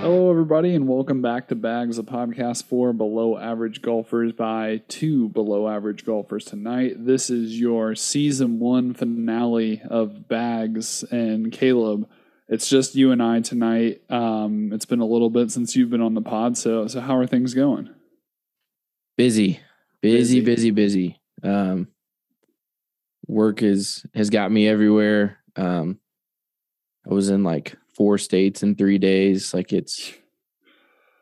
Hello, everybody, and welcome back to Bags, a podcast for below average golfers by two below average golfers tonight. This is your season one finale of Bags and Caleb. It's just you and I tonight. Um, it's been a little bit since you've been on the pod, so so how are things going? Busy busy Busy. busy busy. Um work is has got me everywhere. Um i was in like four states in three days. Like it's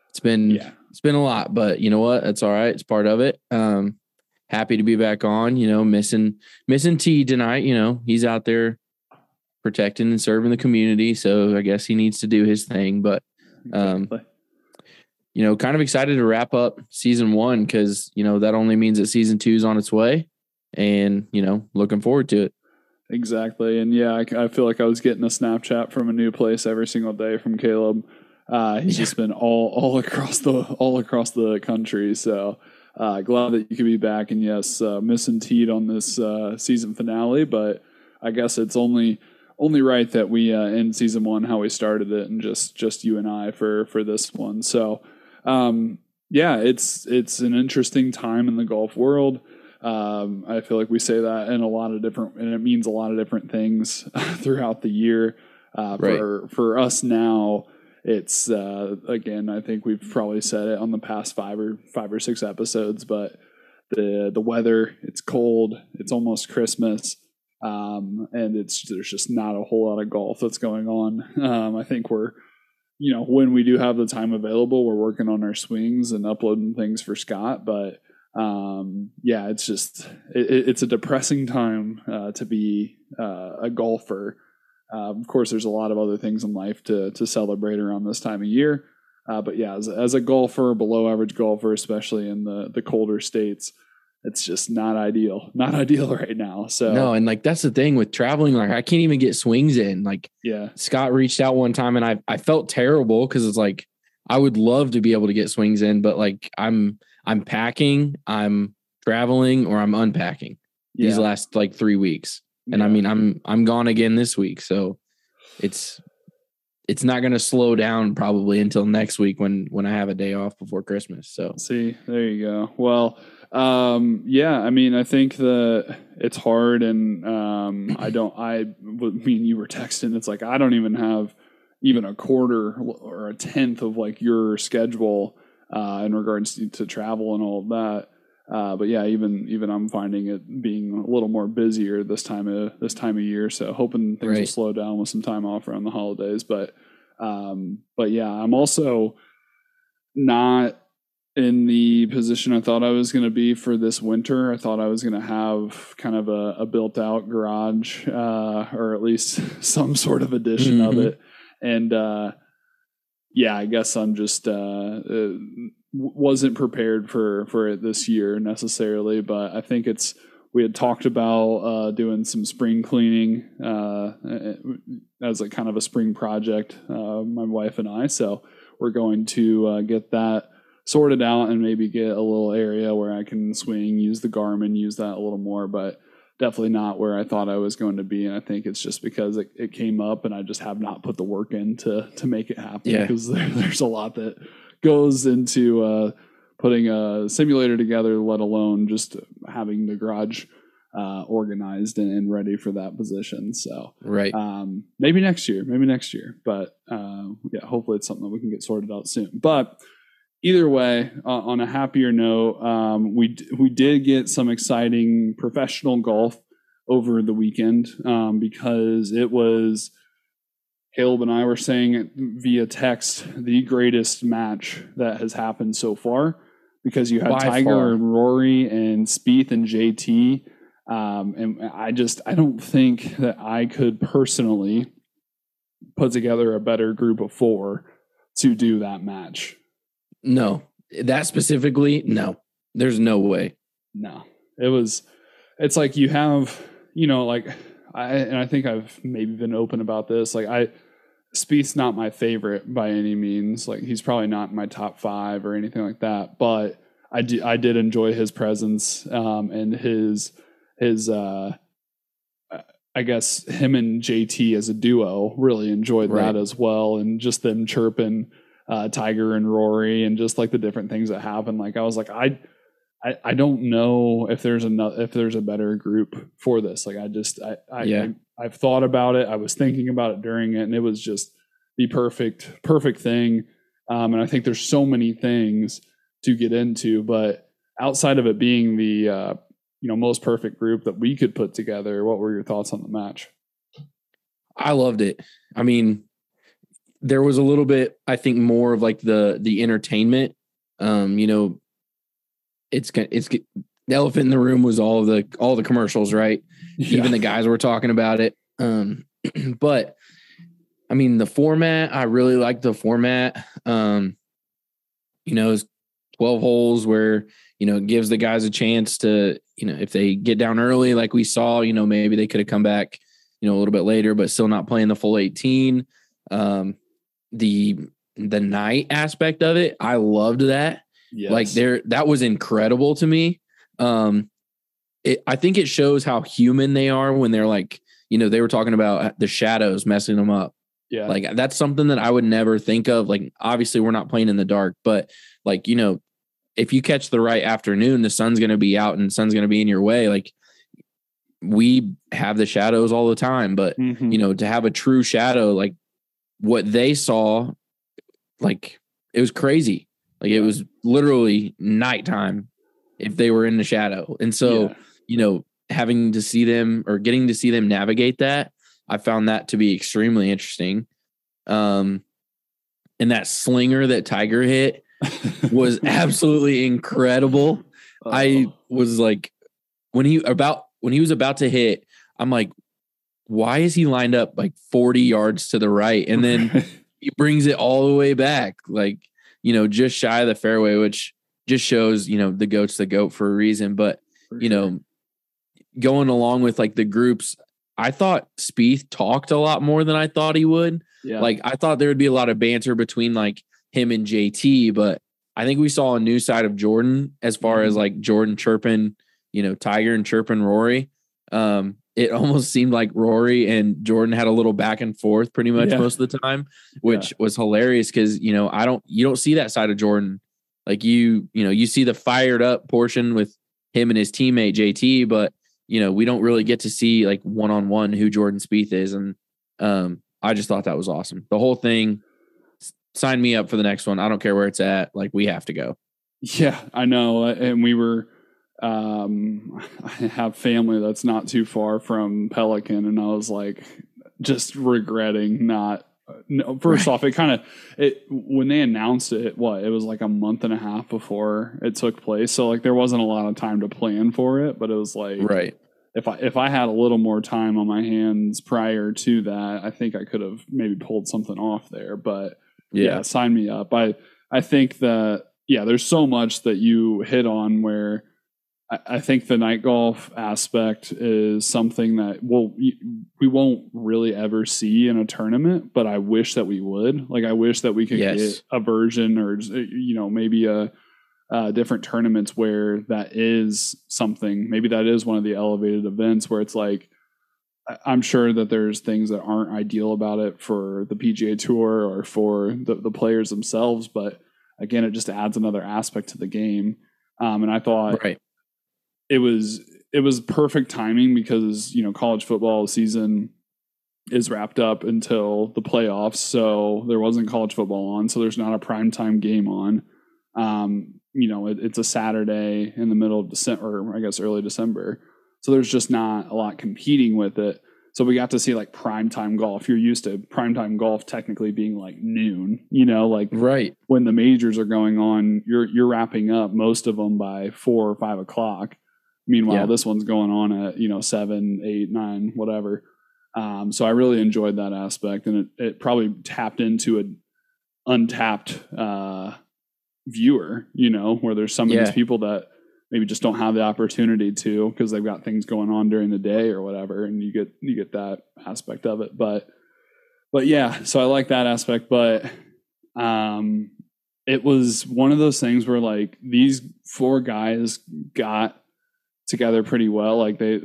it's been Yeah, it's been a lot but you know what? That's all right. It's part of it. Um happy to be back on you know missing missing t tonight you know? He's out there protecting and serving the community so i guess he needs to do his thing but Um, exactly. You know, kind of excited to wrap up season one because, you know, that only means that season two is on its way and, you know, looking forward to it. Exactly. And yeah, I, I feel like I was getting a Snapchat from a new place every single day from Caleb. Uh, he's just been all all across the all across the country. So uh, glad that you could be back. And yes, uh, missing Teed on this uh, season finale, but I guess it's only only right that we uh, end season one how we started it, and just just you and I for for this one. So um, yeah, it's it's an interesting time in the golf world. Um, I feel like we say that in a lot of different, and it means a lot of different things throughout the year. Uh, For for us now, it's uh, again, I think we've probably said it on the past five or five or six episodes, but the the weather, it's cold, it's almost Christmas, um, and it's there's just not a whole lot of golf that's going on. Um, I think we're you know, when we do have the time available, we're working on our swings and uploading things for Scott. But um, yeah, it's just it, it- it's a depressing time uh, to be uh, a golfer. Uh, of course, there's a lot of other things in life to to celebrate around this time of year. Uh, but yeah, as, as a golfer, below average golfer, especially in the the colder states, it's just not ideal. Not ideal right now. So No, and like that's the thing with traveling, like I can't even get swings in. Like yeah, Scott reached out one time and I I felt terrible because it's like I would love to be able to get swings in, but like I'm I'm packing, I'm traveling, or I'm unpacking these yeah, last like three weeks. And I mean I'm I'm gone again this week. So it's it's not gonna slow down probably until next week when when I have a day off before Christmas. So See, there you go. Well, um, yeah, I mean, I think that it's hard, and um, I don't. I mean, you were texting. It's like I don't even have even a quarter or a tenth of like your schedule uh, in regards to, to travel and all of that. Uh, but yeah, even even I'm finding it being a little more busier this time of this time of year. So hoping things will slow down with some time off around the holidays. But um, but yeah, I'm also not in the position I thought I was going to be for this winter. I thought I was going to have kind of a, a built out garage, uh, or at least some sort of addition of Mhm. it. And, uh, yeah, I guess I'm just, uh, uh, wasn't prepared for, for it this year necessarily, but I think it's, we had talked about, uh, doing some spring cleaning, uh, as a kind of a spring project, uh, my wife and I. So we're going to, uh, get that, sorted out and maybe get a little area where I can swing, use the Garmin, use that a little more, but definitely not where I thought I was going to be. And I think it's just because it, it came up and I just have not put the work in to, to make it happen Yeah. because there, there's a lot that goes into uh, putting a simulator together, let alone just having the garage uh, organized and, and ready for that position. So right. um, maybe next year, maybe next year. But uh, yeah, hopefully it's something that we can get sorted out soon. But either way, uh, on a happier note, um, we d- we did get some exciting professional golf over the weekend um, because it was Caleb and I were saying it via text the greatest match that has happened so far because you had By Tiger far. and Rory and Spieth and JT. Um, and I just I don't think that I could personally put together a better group of four to do that match. No, that specifically, no. There's no way. No, it was. It's like you have, you know, like I and I think I've maybe been open about this. Like I, Spieth's not my favorite by any means. Like he's probably not my top five or anything like that. But I did I did enjoy his presence um, and his his uh, I guess him and JT as a duo really enjoyed Right. that as well, and just them chirping uh, Tiger and Rory and just like the different things that happen. Like I was like I. I, I don't know if there's another if there's a better group for this. Like I just I, I, Yeah. I I've thought about it. I was thinking about it during it, and it was just the perfect perfect thing. Um, and I think there's so many things to get into, but outside of it being the uh, you know most perfect group that we could put together, what were your thoughts on the match? I loved it. I mean, there was a little bit, I think, more of like the the entertainment. Um, you know, it's it's the elephant in the room was all the all the commercials, right? Even the guys were talking about it. Um, but I mean, the format, I really like the format. Um, you know, it's 12 holes where, you know, it gives the guys a chance to, you know, if they get down early, like we saw, you know, maybe they could have come back, you know, a little bit later, but still not playing the full 18. Um, the the night aspect of it, I loved that. Yes. Like there, that was incredible to me. Um, it, I think it shows how human they are when they're like, you know, they were talking about the shadows messing them up. yeah, Like that's something that I would never think of. Like obviously we're not playing in the dark, but like, you know, if you catch the right afternoon, the sun's going to be out and the sun's going to be in your way. Like we have the shadows all the time, but Mhm. you know, to have a true shadow, like what they saw, like it was crazy. Like it was literally nighttime if they were in the shadow. And so, Yeah. you know, having to see them or getting to see them navigate that, I found that to be extremely interesting. Um, and that slinger that Tiger hit was absolutely incredible. I Oh. was like, when he about when he was about to hit, I'm like, why is he lined up like 40 yards to the right? And then he brings it all the way back, like, you know, just shy of the fairway, which just shows, you know, the goat's the goat for a reason. But, For you sure. know, going along with like the groups, I thought Spieth talked a lot more than I thought he would. yeah, Like I thought there would be a lot of banter between like him and JT, but I think we saw a new side of Jordan as far as Mhm. like Jordan chirping, you know, Tiger and chirping Rory. Um, it almost seemed like Rory and Jordan had a little back and forth pretty much Yeah. most of the time, which was hilarious because you know I don't you don't see that side of Jordan. Like you, you know, you see the fired up portion with him and his teammate JT, but you know, we don't really get to see like one on one who Jordan Spieth is. And um, I just thought that was awesome. The whole thing sign me up for the next one. I don't care where it's at. Like we have to go. Yeah, I know. uh, And we were, um, I have family that's not too far from Pelican, and I was like, just regretting not. No, first Right. off, it kind of it when they announced it. What it was like a month and a half before it took place, so like there wasn't a lot of time to plan for it. But it was like, Right. if I if I had a little more time on my hands prior to that, I think I could have maybe pulled something off there. But yeah. Yeah. sign me up. I I think that yeah, there's so much that you hit on where I, I think the night golf aspect is something that we'll we won't really ever see in a tournament, but I wish that we would. Like I wish that we could Yes. get a version or you know maybe a uh, different tournaments where that is something. Maybe that is one of the elevated events where it's like I'm sure that there's things that aren't ideal about it for the PGA Tour or for the, the players themselves, but again, it just adds another aspect to the game. Um, and I thought Right. It was it was perfect timing because you know college football season is wrapped up until the playoffs, so there wasn't college football on, so there's not a prime time game on. Um, you know, it, it's a Saturday in the middle of December, or I guess early December, so there's just not a lot competing with it. So we got to see like prime time golf. You're used to prime time golf technically being like noon, you know, like Right. when the majors are going on, you're you're wrapping up most of them by four or five o'clock. Meanwhile, Yeah. this one's going on at you know seven, eight, nine, whatever. Um, so I really enjoyed that aspect, and it, it probably tapped into an untapped uh, viewer. You know, where there's some of these people that maybe just don't have the opportunity to because they've got things going on during the day or whatever, and you get you get that aspect of it. But but yeah, so I like that aspect, but um it was one of those things where like these four guys got together pretty well. Like they,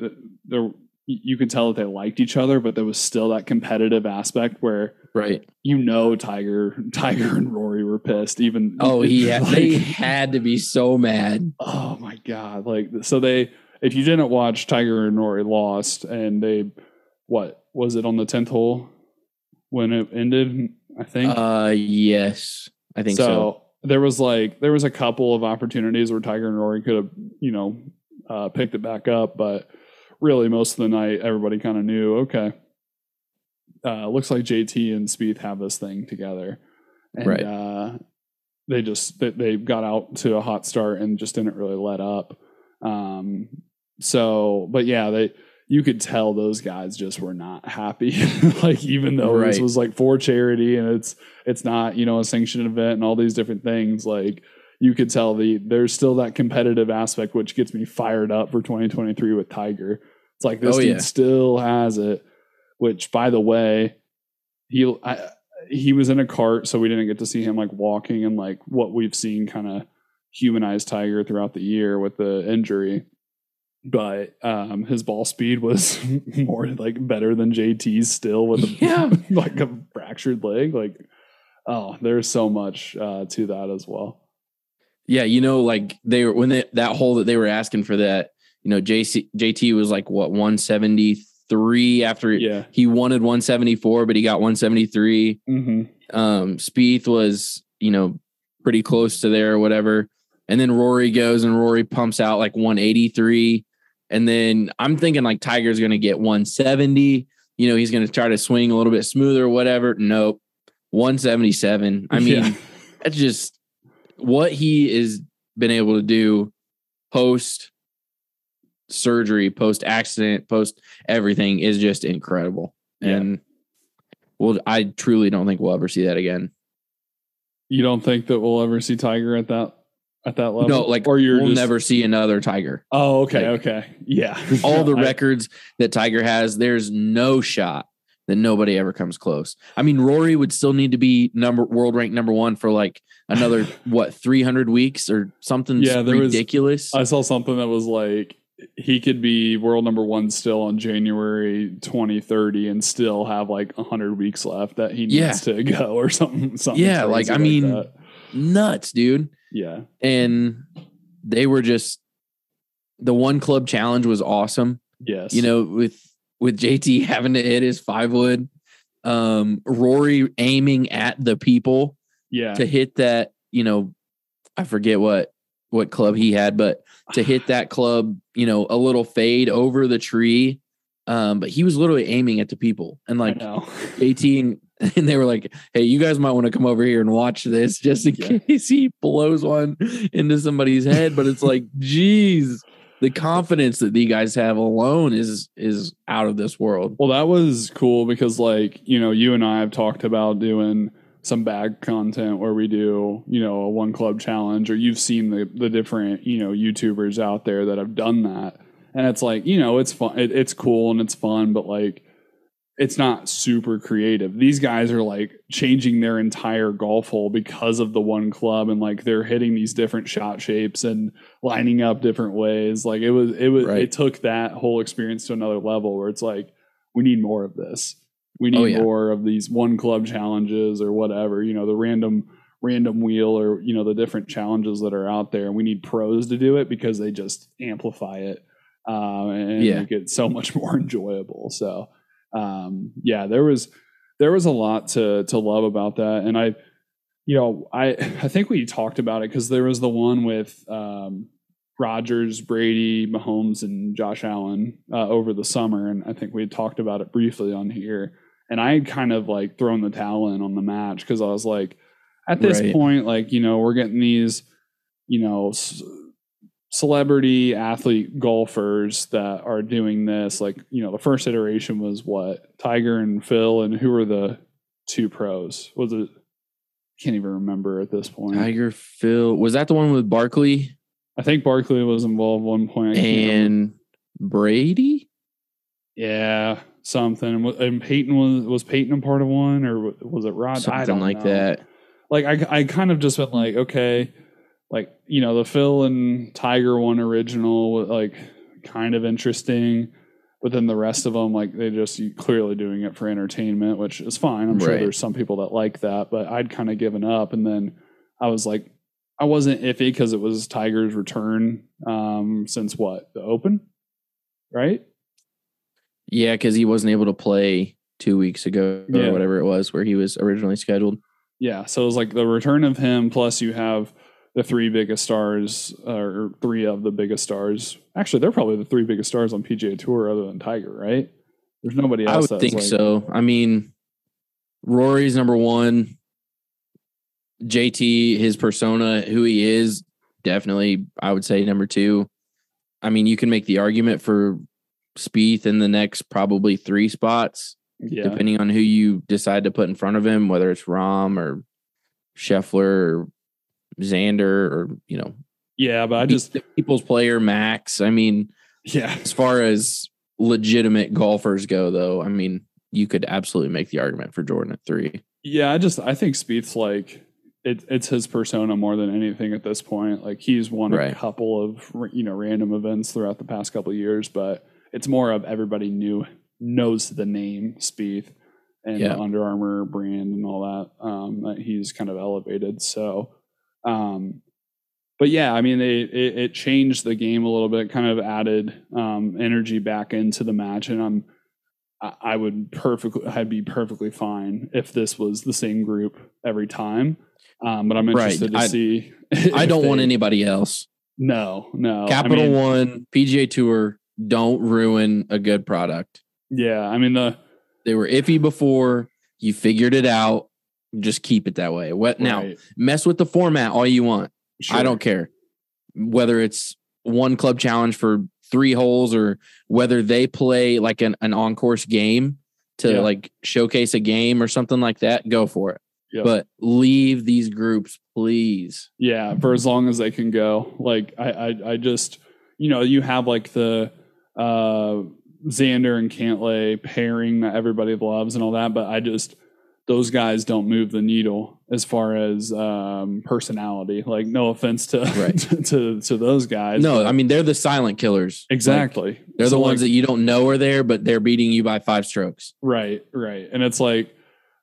they you could tell that they liked each other, but there was still that competitive aspect where Right. you know Tiger, Tiger and Rory were pissed. Even Oh, he had, like- they had to be so mad. Oh my god! Like so they if you didn't watch Tiger and Rory lost and they what was it on the tenth hole when it ended? I think Uh, yes, I think so. there was like there was a couple of opportunities where Tiger and Rory could have you know uh, picked it back up, but really most of the night everybody kind of knew okay. Uh, looks like JT and Spieth have this thing together, and Right. uh, they just they, they got out to a hot start and just didn't really let up. Um, so, but yeah, they you could tell those guys just were not happy. like even though this was like for charity and it's it's not you know a sanctioned event and all these different things like you could tell the there's still that competitive aspect which gets me fired up for 2023 with tiger it's like this Oh, dude yeah. still has it which by the way he I, he was in a cart so we didn't get to see him like walking and like what we've seen kind of humanize tiger throughout the year with the injury but um his ball speed was more like better than JT's still with a, Yeah. like a fractured leg like oh there's so much uh to that as well Yeah, you know, like they were when they, that hole that they were asking for that, you know, JC JT was like what 173 after yeah he wanted 174, but he got 173. mm-hmm. Um, Spieth was, you know, pretty close to there or whatever. And then Rory goes and Rory pumps out like 183. And then I'm thinking like Tiger's to get 170. You know, he's to try to swing a little bit smoother, whatever. Nope. 177. I mean, Yeah. that's just what he is been able to do post surgery, post accident, post everything is just incredible. Yeah. And well, I truly don't think we'll ever see that again. you don't think that we'll ever see tiger at that at that level No, like or you're we'll just, never see another Tiger. oh okay like, okay yeah All the I- records that Tiger has, there's no shot that nobody ever comes close. I mean, Rory would still need to be number world ranked number one for like another what 300 weeks or something Yeah, there was- ridiculous. I saw something that was like he could be world number one still on January 2030 and still have like 100 weeks left that he needs Yeah. to go or something. something Yeah, like, I mean- that. Nuts, dude. yeah, And they were just the one club challenge was awesome. yes, you know, with with JT having to hit his five wood, um, Rory aiming at the people yeah, to hit that, you know, I forget what what club he had, but to hit that club, you know, a little fade over the tree. Um, but he was literally aiming at the people and like 18 and they were like, Hey, you guys might want to come over here and watch this just in Yeah. case he blows one into somebody's head. But it's like, geez, the confidence that these guys have alone is is out of this world. Well, that was cool because, like, you know, you and I have talked about doing some bag content where we do, you know, a one club challenge, or you've seen the the different, you know, YouTubers out there that have done that, and it's like, you know, it's fun, it, it's cool and it's fun, but like, it's not super creative. These guys are like changing their entire golf hole because of the one club, and like they're hitting these different shot shapes and lining up different ways. Like it was, it was, Right. it took that whole experience to another level where it's like, we need more of this. We need Oh, yeah. more of these one club challenges or whatever, you know, the random random wheel or you know the different challenges that are out there. We need pros to do it because they just amplify it um, and Yeah. make it so much more enjoyable. So um, yeah, there was there was a lot to to love about that, and I, you know, I I think we talked about it because there was the one with um, Rodgers, Brady, Mahomes, and Josh Allen uh, over the summer, and I think we had talked about it briefly on here. And I had kind of like thrown the towel in on the match because I was like, at this Right. point, like you know, we're getting these, you know, s- celebrity athlete golfers that are doing this. Like you know, the first iteration was what Tiger and Phil, and who were the two pros? Was it? Can't even remember at this point. Tiger Phil was that the one with Barkley I think Barkley was involved one point. I can't remember. and Brady? Yeah, something. And Peyton was was Peyton a part of one, or was it Rod? I Something don't like know. that. like I I kind of just went like, okay, like you know the Phil and Tiger one original, was like kind of interesting. But then the rest of them, like they just clearly doing it for entertainment, which is fine. I'm sure Right. there's some people that like that, but I'd kind of given up. And then I was like, I wasn't iffy because it was Tiger's return um, since what the Open, right? Yeah, because he wasn't able to play two weeks ago or Yeah. whatever it was where he was originally scheduled. Yeah, so it was like the return of him, plus you have the three biggest stars, or three of the biggest stars. Actually, they're probably the three biggest stars on PGA Tour, other than Tiger, right? There's nobody I would think like- so. I mean, Rory's number one. JT, his persona, who he is, definitely, I would say number two. I mean, you can make the argument for Spieth in the next probably three spots, Yeah, depending on who you decide to put in front of him, whether it's Rahm or Scheffler or Xander or you know, yeah, but I just people's player Max. I mean, yeah, as far as legitimate golfers go, though, I mean, you could absolutely make the argument for Jordan at three. yeah. I just I think Spieth's like it, it's his persona more than anything at this point. Like he's won Right. a couple of you know random events throughout the past couple of years, but it's more of everybody knew knows the name Spieth and Yeah. the Under Armour brand and all that um, that he's kind of elevated. So, um, but yeah, I mean, they, it, it changed the game a little bit, kind of added um, energy back into the match, and I'm I I would perfectly I'd be perfectly fine if this was the same group every time. Um, but I'm Right. interested to I- see. I don't want anybody else. No, no. I Capital mean, One, PGA Tour, don't ruin a good product. Yeah, I mean the They were iffy before. You figured it out. Just keep it that way. What now? right, Mess with the format all you want. I don't care whether it's one club challenge for three holes or whether they play like an, an on course game to Yeah. like showcase a game or something like that. Go for it. Yep. But leave these groups, please. Yeah, for as long as they can go. Like I, I, I just, you know, you have like the uh Xander and Cantlay pairing that everybody loves and all that, but I just those guys don't move the needle as far as um personality. Like no offense to Right. to to those guys. No, but- I mean they're the silent killers. Like, exactly. they're the ones like, that you don't know are there, but they're beating you by five strokes. Right, right. And it's like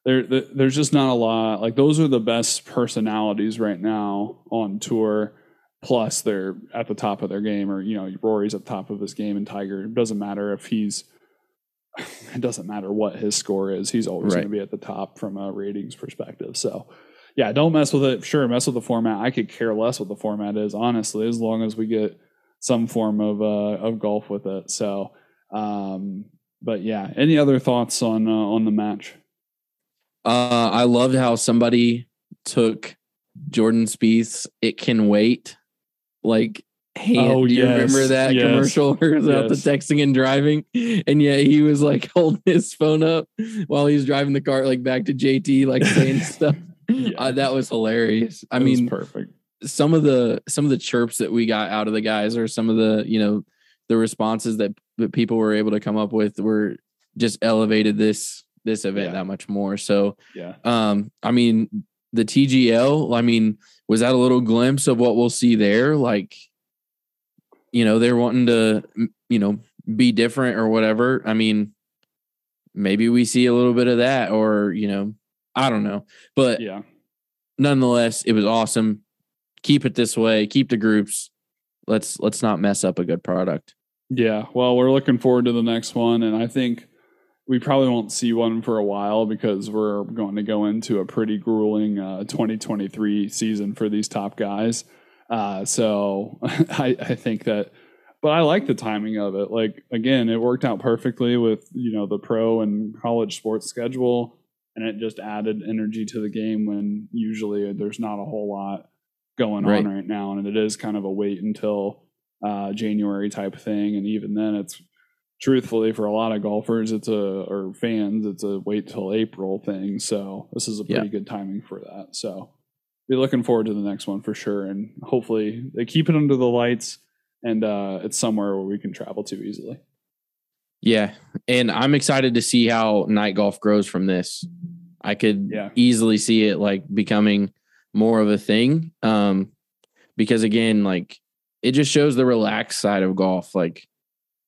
there there's just not a lot like those are the best personalities right now on tour. Plus they're at the top of their game or you know, Rory's at the top of his game and Tiger. It doesn't matter if he's it doesn't matter what his score is. He's always Right. going to be at the top from a ratings perspective. So yeah, don't mess with it. Sure, mess with the format. I could care less what the format is, honestly, as long as we get some form of uh, of golf with it. So, um, but yeah, any other thoughts on uh, on the match? Uh, I loved how somebody took Jordan Spieth's "It Can Wait" like hand. Oh, Do you yes, remember that yes, commercial where it was about the texting and driving, and yet he was like holding his phone up while he was driving the car, like back to JT, like saying stuff. Yeah. Uh, that was hilarious. I It mean, perfect. some of the some of the chirps that we got out of the guys, or some of the you know the responses that that people were able to come up with, were just elevated this this event Yeah. that much more. So Yeah, um, I mean, the TGL, I mean, was that a little glimpse of what we'll see there? Like, you know, they're wanting to, you know, be different or whatever. I mean, maybe we see a little bit of that, or, you know, I don't know. But yeah, nonetheless, it was awesome. Keep it this way, keep the groups. Let's let's not mess up a good product. yeah. Well, we're looking forward to the next one, and I think we probably won't see one for a while because we're going to go into a pretty grueling uh, 2023 season for these top guys. Uh, so I, I think that, but I like the timing of it. Like again, it worked out perfectly with you know the pro and college sports schedule, and it just added energy to the game when usually there's not a whole lot going Right. on right now, and it is kind of a wait until uh, January type thing, and even then, it's truthfully for a lot of golfers, it's a or fans, it's a wait till April thing. So this is a pretty Yeah. good timing for that. So be looking forward to the next one for sure, and hopefully they keep it under the lights, and uh, it's somewhere where we can travel to easily. Yeah. And I'm excited to see how night golf grows from this. I could Yeah. easily see it like becoming more of a thing. Um, because again, like it just shows the relaxed side of golf. Like,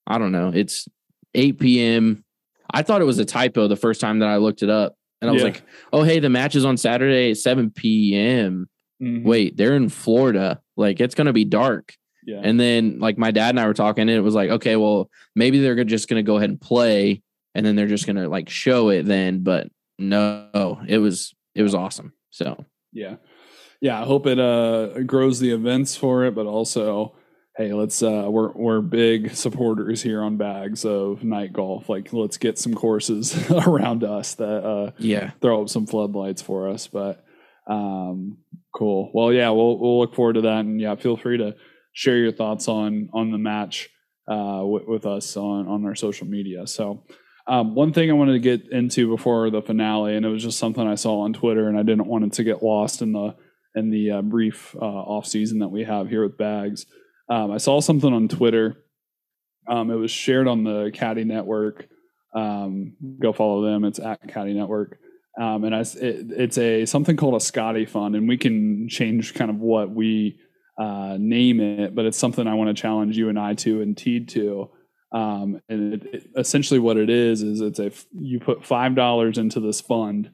I don't know, it's 8 p.m. I thought it was a typo the first time that I looked it up. And I was Yeah. like, oh, hey, the match is on Saturday at 7 p.m. Mhm. Wait, they're in Florida. Like, it's going to be dark. yeah, And then, like, my dad and I were talking, and it was like, okay, well, maybe they're just going to go ahead and play, and then they're just going to like show it then. But no, it was, it was awesome. So, yeah, yeah. I hope it uh grows the events for it, but also, hey, let's uh we're we're big supporters here on Bags of night golf. Like, let's get some courses around us that uh yeah. throw up some floodlights for us. But um, cool. Well, yeah, we'll we'll look forward to that, and yeah, feel free to share your thoughts on on the match uh, with, with us on on our social media. So. Um, one thing I wanted to get into before the finale, and it was just something I saw on Twitter, and I didn't want it to get lost in the in the uh, brief uh, off season that we have here with Bags. Um, I saw something on Twitter. Um, it was shared on the Caddie Network. Um, go follow them. It's at Caddie Network. Um, and I, it, it's a something called a Scotty Fund, and we can change kind of what we uh, name it, but it's something I want to challenge you and I to and Teed to. Um, and it, it, essentially, what it is is it's a you put five dollars into this fund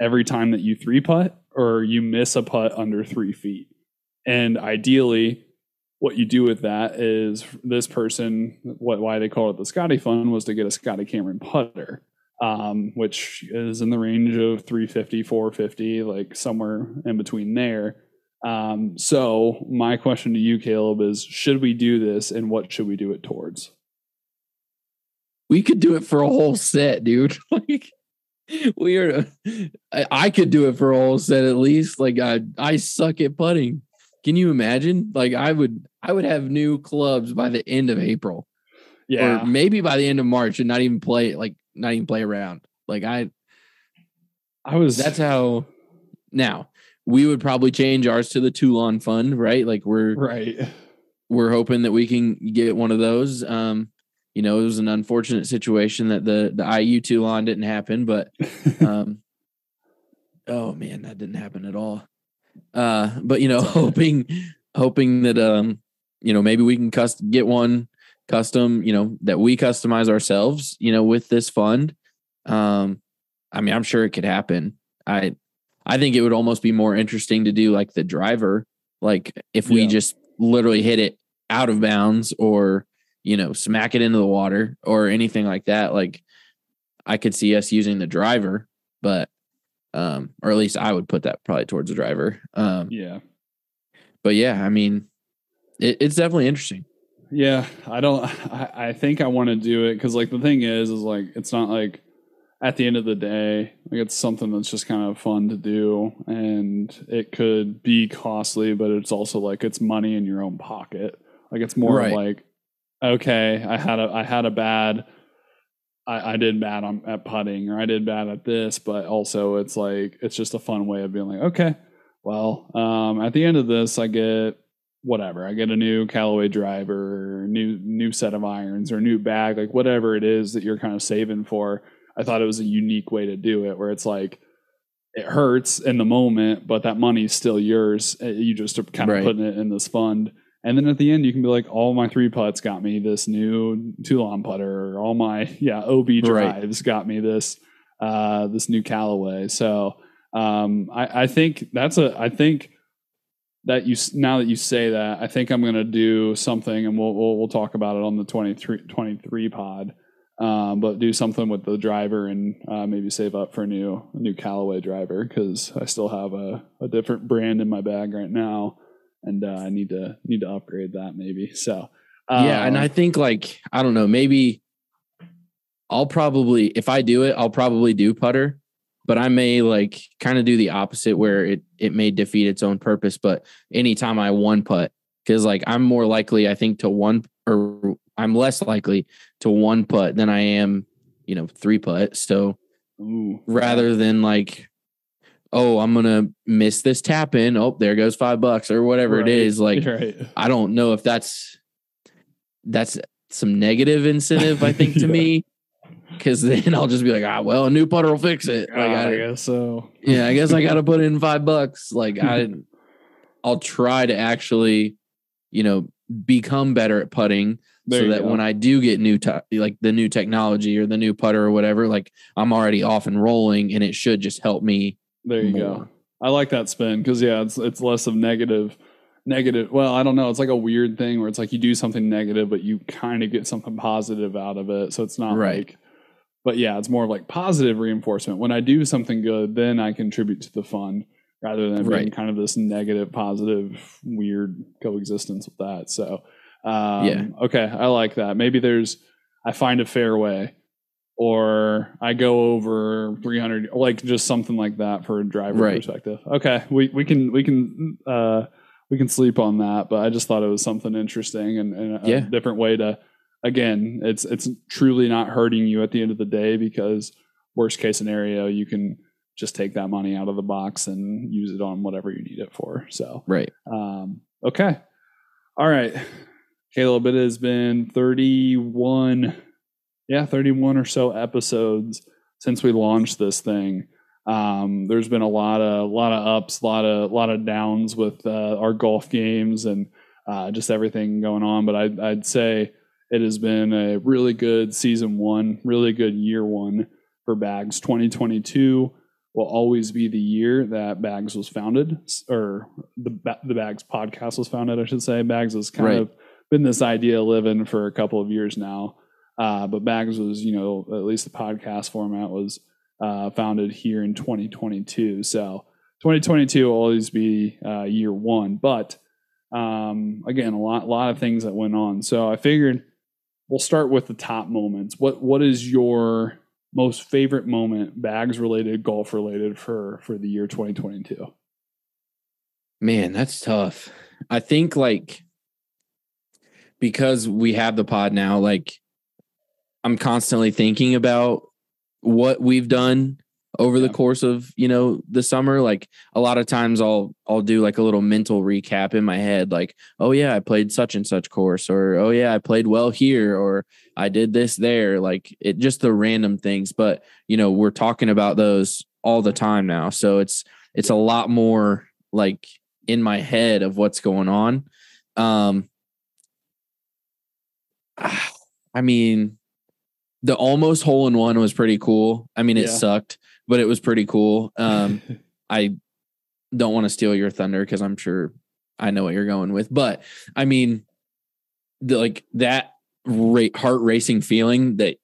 every time that you three putt or you miss a putt under three feet, and ideally, what you do with that is this person what why they call it the Scotty Fund was to get a Scotty Cameron putter um, which is in the range of 350 450 like somewhere in between there um, so my question to you caleb is should we do this and what should we do it towards we could do it for a whole set, dude. like we are I, could do it for a whole set at least. Like I I suck at putting. Can you imagine? Like I would I would have new clubs by the end of April. yeah Or maybe by the end of March and not even play like not even play around. Like I i was that's how now we would probably change ours to the Toulon fund, right? Like we're right we're hoping that we can get one of those. Um, you know, it was an unfortunate situation that the the IU Toulon didn't happen, but um, oh man, that didn't happen at all. Uh, but you know, hoping hoping that um, you know, maybe we can cust- get one custom, you know, that we customize ourselves, you know, with this fund. Um, I mean, I'm sure it could happen. I I think it would almost be more interesting to do like the driver, like if we Yeah. just literally hit it out of bounds or you know smack it into the water or anything like that like i could see us using the driver but um or at least i would put that probably towards the driver um yeah but yeah i mean it, it's definitely interesting Yeah, I don't. I, I think I want to do it because, like, the thing is, is like it's not like at the end of the day, like it's something that's just kind of fun to do, and it could be costly, but it's also like it's money in your own pocket. Like it's more Right. like, okay, I had a I had a bad. I, I did bad on at putting, or I did bad at this, but also it's like it's just a fun way of being like, okay, well, um, at the end of this, I get whatever. I get a new Callaway driver, new new set of irons, or new bag, like whatever it is that you're kind of saving for. I thought it was a unique way to do it, where it's like it hurts in the moment, but that money's still yours. Uh, You just are kind of Right. putting it in this fund. And then at the end, you can be like, all my three putts got me this new Toulon putter, or all my yeah OB Right. drives got me this uh, this new Callaway. So um, I, I think that's a I think that you now that you say that, I think I'm going to do something, and we'll, we'll we'll talk about it on the 23, 23 pod. Um, but do something with the driver and uh, maybe save up for a new a new Callaway driver because I still have a, a different brand in my bag right now, and uh, I need to need to upgrade that maybe. So yeah and um, i think like i don't know maybe i'll probably if i do it i'll probably do putter but i may like kind of do the opposite where it it may defeat its own purpose but anytime i one putt because like i'm more likely i think to one or i'm less likely to one putt than i am you know three putt so ooh, rather than like oh i'm gonna miss this tap in oh there goes five bucks or whatever Right. it is like right. I don't know if that's that's some negative incentive. I think to Yeah. me, because then I'll just be like, ah, well, a new putter will fix it. Like, I, I, guess so. yeah, I guess I got to put in five bucks. Like, I, I'll try to actually, you know, become better at putting There so that go. when I do get new, te- like the new technology or the new putter or whatever, like I'm already off and rolling, and it should just help me. There you more. go. I like that spin because yeah, it's it's less of negative, negative. Well, I don't know. It's like a weird thing where it's like you do something negative, but you kind of get something positive out of it. So it's not Right. like. But yeah, it's more of like positive reinforcement. When I do something good, then I contribute to the fund rather than being kind of this negative, positive, weird coexistence with that. So, um, Yeah. okay, I like that. Maybe there's, I find a fairway or I go over 300, like just something like that for a driver Right. perspective. Okay, we we can we can uh, we can sleep on that, but I just thought it was something interesting and, and a Yeah. different way to. Again, it's it's truly not hurting you at the end of the day because worst case scenario, you can just take that money out of the box and use it on whatever you need it for. So Right. um, okay. All right. Caleb, it has been 31, yeah, 31 or so episodes since we launched this thing. Um, there's been a lot of, lot of ups, a lot of, lot of downs with uh, our golf games and uh, just everything going on. But I'd, I'd say it has been a really good season one, really good year one for Bags. 2022 will always be the year that Bags was founded, or the the Bags podcast was founded, I should say. Bags has kind Right. of been this idea living for a couple of years now, uh, but Bags was, you know, at least the podcast format was uh, founded here in 2022. So 2022 will always be uh, year one, but um, again, a lot, lot of things that went on. So I figured we'll start with the top moments. What what is your most favorite moment, bags related, golf related for for the year 2022? Man, that's tough. I think like because we have the pod now, like I'm constantly thinking about what we've done over the course of, you know, the summer. Like a lot of times I'll I'll do like a little mental recap in my head, like, oh yeah, I played such and such course, or oh yeah, I played well here, or I did this there. Like it just the random things. But you know, we're talking about those all the time now. So it's it's a lot more like in my head of what's going on. Um I mean, the almost hole in one was pretty cool. I mean, it Yeah. sucked, but it was pretty cool. Um I don't want to steal your thunder because I'm sure I know what you're going with, but I mean, the, like that rate heart racing feeling that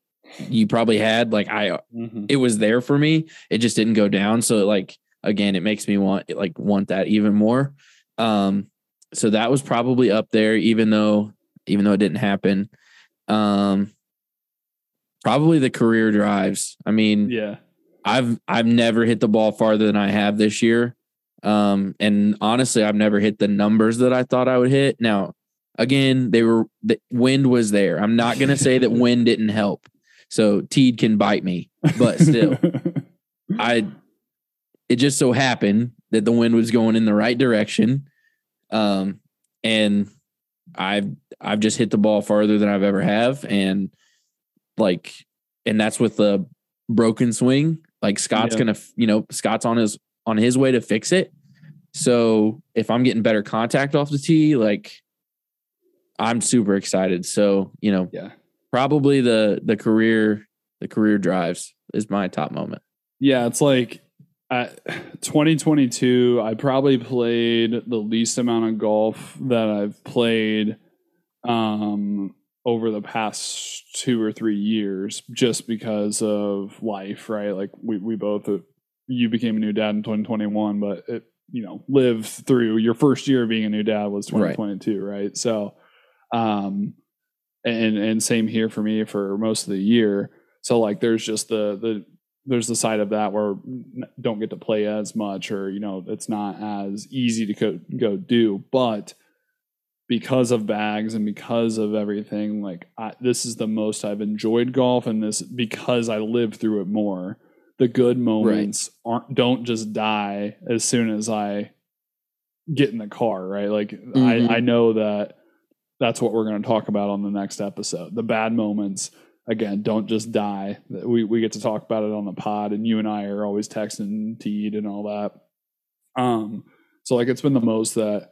you probably had, like I Mhm. it was there for me. It just didn't go down. So like again, it makes me want like want that even more. Um, so that was probably up there, even though even though it didn't happen. Um, probably the career drives. I mean, Yeah. I've I've never hit the ball farther than I have this year. Um, and honestly, I've never hit the numbers that I thought I would hit. Now, again, they were the wind was there. I'm not gonna say that wind didn't help. So Teed can bite me, but still, I it just so happened that the wind was going in the right direction. Um, and I've I've just hit the ball farther than I've ever have, and like, and that's with the broken swing. Like Scott's Yeah. gonna, you know, Scott's on his on his way to fix it. So if I'm getting better contact off the tee, like I'm super excited. So you know, yeah. probably the the career the career drives is my top moment. Yeah, it's like uh, 2022. I probably played the least amount of golf that I've played um, over the past two or three years, just because of life, right? Like we we both uh, you became a new dad in 2021, but it you know lived through your first year of being a new dad was Right. 2022, right? So, um, and and same here for me for most of the year. So like there's just the the there's the side of that where don't get to play as much or you know it's not as easy to go, go do but because of bags and because of everything like I, this is the most i've enjoyed golf and this because i lived through it more the good moments aren't don't just die as soon as i get in the car right like Mhm. I, I know that that's what we're going to talk about on the next episode the bad moments again, don't just die. We we get to talk about it on the pod, and you and I are always texting Teed and all that. Um, so like it's been the most that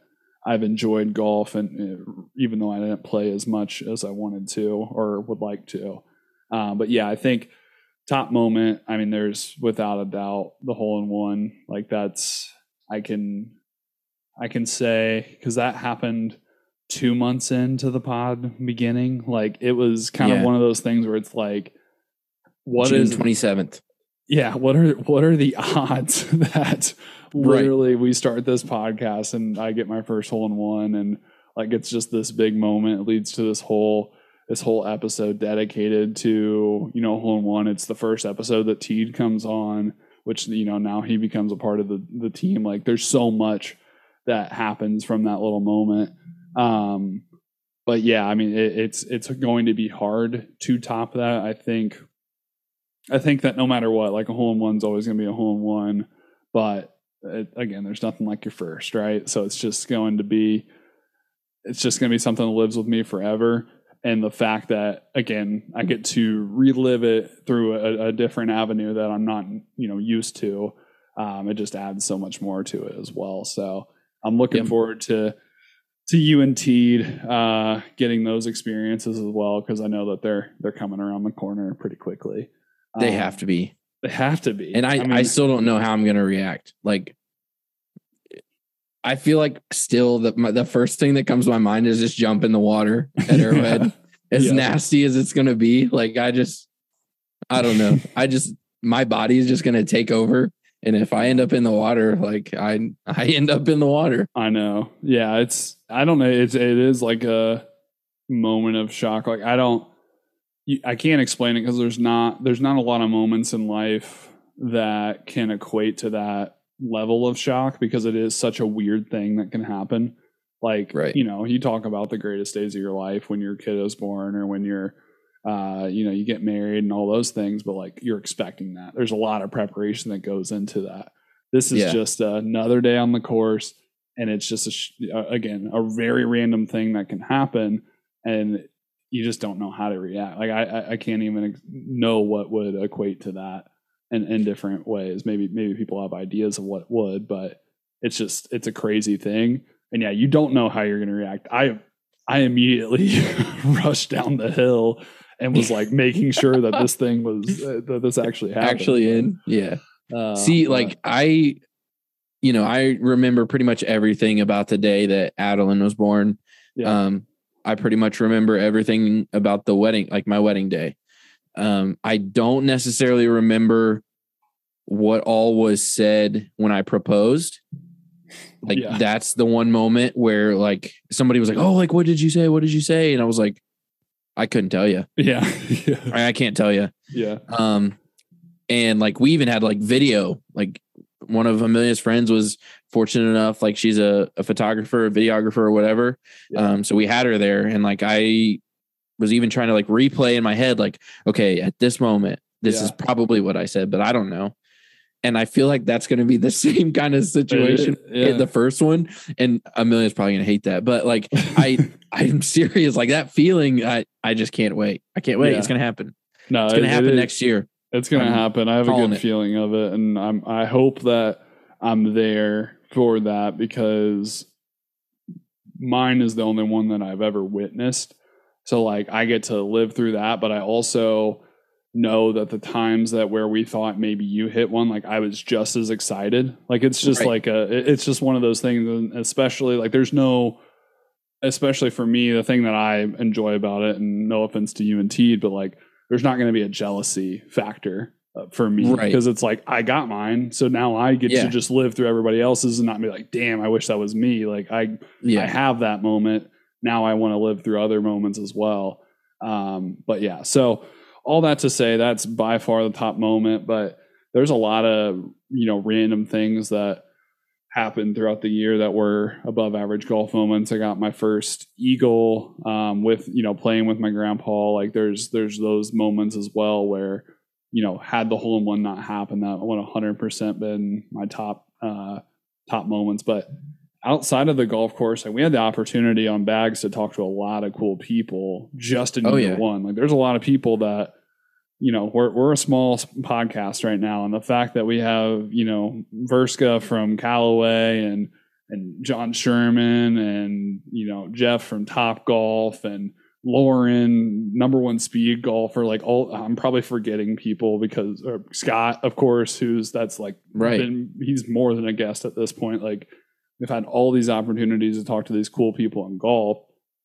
I've enjoyed golf, and uh, even though I didn't play as much as I wanted to or would like to, um, but yeah, I think top moment. I mean, there's without a doubt the hole in one. Like that's I can I can say because that happened two months into the pod beginning. Like it was kind Yeah. of one of those things where it's like, what June is twenty seventh. Yeah what are what are the odds that literally we start this podcast and i get my first hole in one and like it's just this big moment it leads to this whole this whole episode dedicated to you know hole in one. It's the first episode that teed comes on which you know now he becomes a part of the the team. Like there's so much that happens from that little moment. Um but yeah i mean it, it's it's going to be hard to top that. I think I think that no matter what, like a hole in one's always going to be a hole in one. But it, again, there's nothing like your first, right? So it's just going to be, it's just going to be something that lives with me forever. And the fact that again, I get to relive it through a, a different avenue that I'm not, you know, used to. Um, it just adds so much more to it as well. So I'm looking Yep. forward to to you and Teed uh, getting those experiences as well because I know that they're they're coming around the corner pretty quickly. They Um, have to be. They have to be. And I, I, mean, still don't know how I'm going to react. Like, I feel like still the my, the first thing that comes to my mind is just jump in the water at Arrowhead. As Yeah. nasty as it's going to be, like I just, I don't know. I just my body is just going to take over, and if I end up in the water, like I I end up in the water. I know. Yeah, it's. I don't know. It's. It is like a moment of shock. Like I don't. I can't explain it because there's not. There's not a lot of moments in life that can equate to that level of shock because it is such a weird thing that can happen. Like Right. you know, you talk about the greatest days of your life when your kid is born or when you're. Uh, you know, you get married and all those things, but like you're expecting that. There's a lot of preparation that goes into that. This is Yeah. just another day on the course and it's just a sh- again a very random thing that can happen and you just don't know how to react like i i, can't even know what would equate to that in, in different ways maybe maybe people have ideas of what would but it's just it's a crazy thing and yeah you don't know how you're going to react i i immediately rushed down the hill and was like making sure that this thing was uh, that this actually happened Actually, in yeah. Uh, See, like I, you know, I remember pretty much everything about the day that Adeline was born. Yeah. Um, I pretty much remember everything about the wedding, like my wedding day. Um, I don't necessarily remember what all was said when I proposed. Like Yeah. that's the one moment where like somebody was like, "Oh, like what did you say? What did you say?" And I was like, "I couldn't tell you. yeah yeah I, I can't tell you." yeah Um, and like we even had like video. Like one of Amelia's friends was fortunate enough, like she's a, a photographer, a videographer, or whatever. Yeah. Um, so we had her there, and like I was even trying to like replay in my head, like, okay, at this moment, this Yeah. is probably what I said, but I don't know. And I feel like that's going to be the same kind of situation yeah. in the first one. And Amelia's probably going to hate that, but like I, I'm serious. Like that feeling, I, I just can't wait. I can't wait. It's going to happen. no It's going it- to happen next year. It's gonna I'm happen. I have a good it. feeling of it, and I'm I hope that I'm there for that because mine is the only one that I've ever witnessed. So like I get to live through that, but I also know that the times that where we thought maybe you hit one, like I was just as excited. Like it's just Right. like a it's just one of those things, and especially like there's no especially for me, the thing that I enjoy about it, and no offense to you and Teed, but like there's not going to be a jealousy factor uh, for me Right. because it's like I got mine, so now I get Yeah. to just live through everybody else's and not be like, damn, I wish that was me. Like I, I have that moment. Now I want to live through other moments as well. Um, but yeah, so all that to say, that's by far the top moment. But there's a lot of you know random things that happened throughout the year that were above average golf moments. I got my first eagle um, with you know playing with my grandpa. Like there's there's those moments as well where you know had the hole in one not happen, that would 100 percent been my top uh, top moments. But outside of the golf course, and we had the opportunity on bags to talk to a lot of cool people just in Oh, year yeah. one. Like, there's a lot of people that, you know, we're we're a small podcast right now, and the fact that we have, you know, Verska from Callaway and and John Sherman and you know Jeff from Top Golf and Lauren, number one speed golfer. Like all, I'm probably forgetting people because or Scott, of course, who's that's like Right. been- he's more than a guest at this point. Like we've had all these opportunities to talk to these cool people in golf,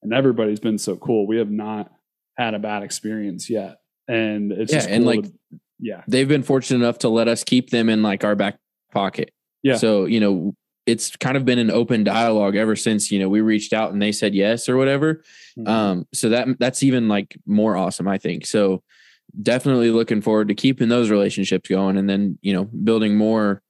and everybody's been so cool. We have not had a bad experience yet, and it's Yeah, just and, cool like, to- yeah, They've been fortunate enough to let us keep them in like our back pocket. Yeah. So, you know, it's kind of been an open dialogue ever since, you know, we reached out and they said yes or whatever. Mhm. Um, so that that's even like more awesome, I think. So definitely looking forward to keeping those relationships going and then, you know, building more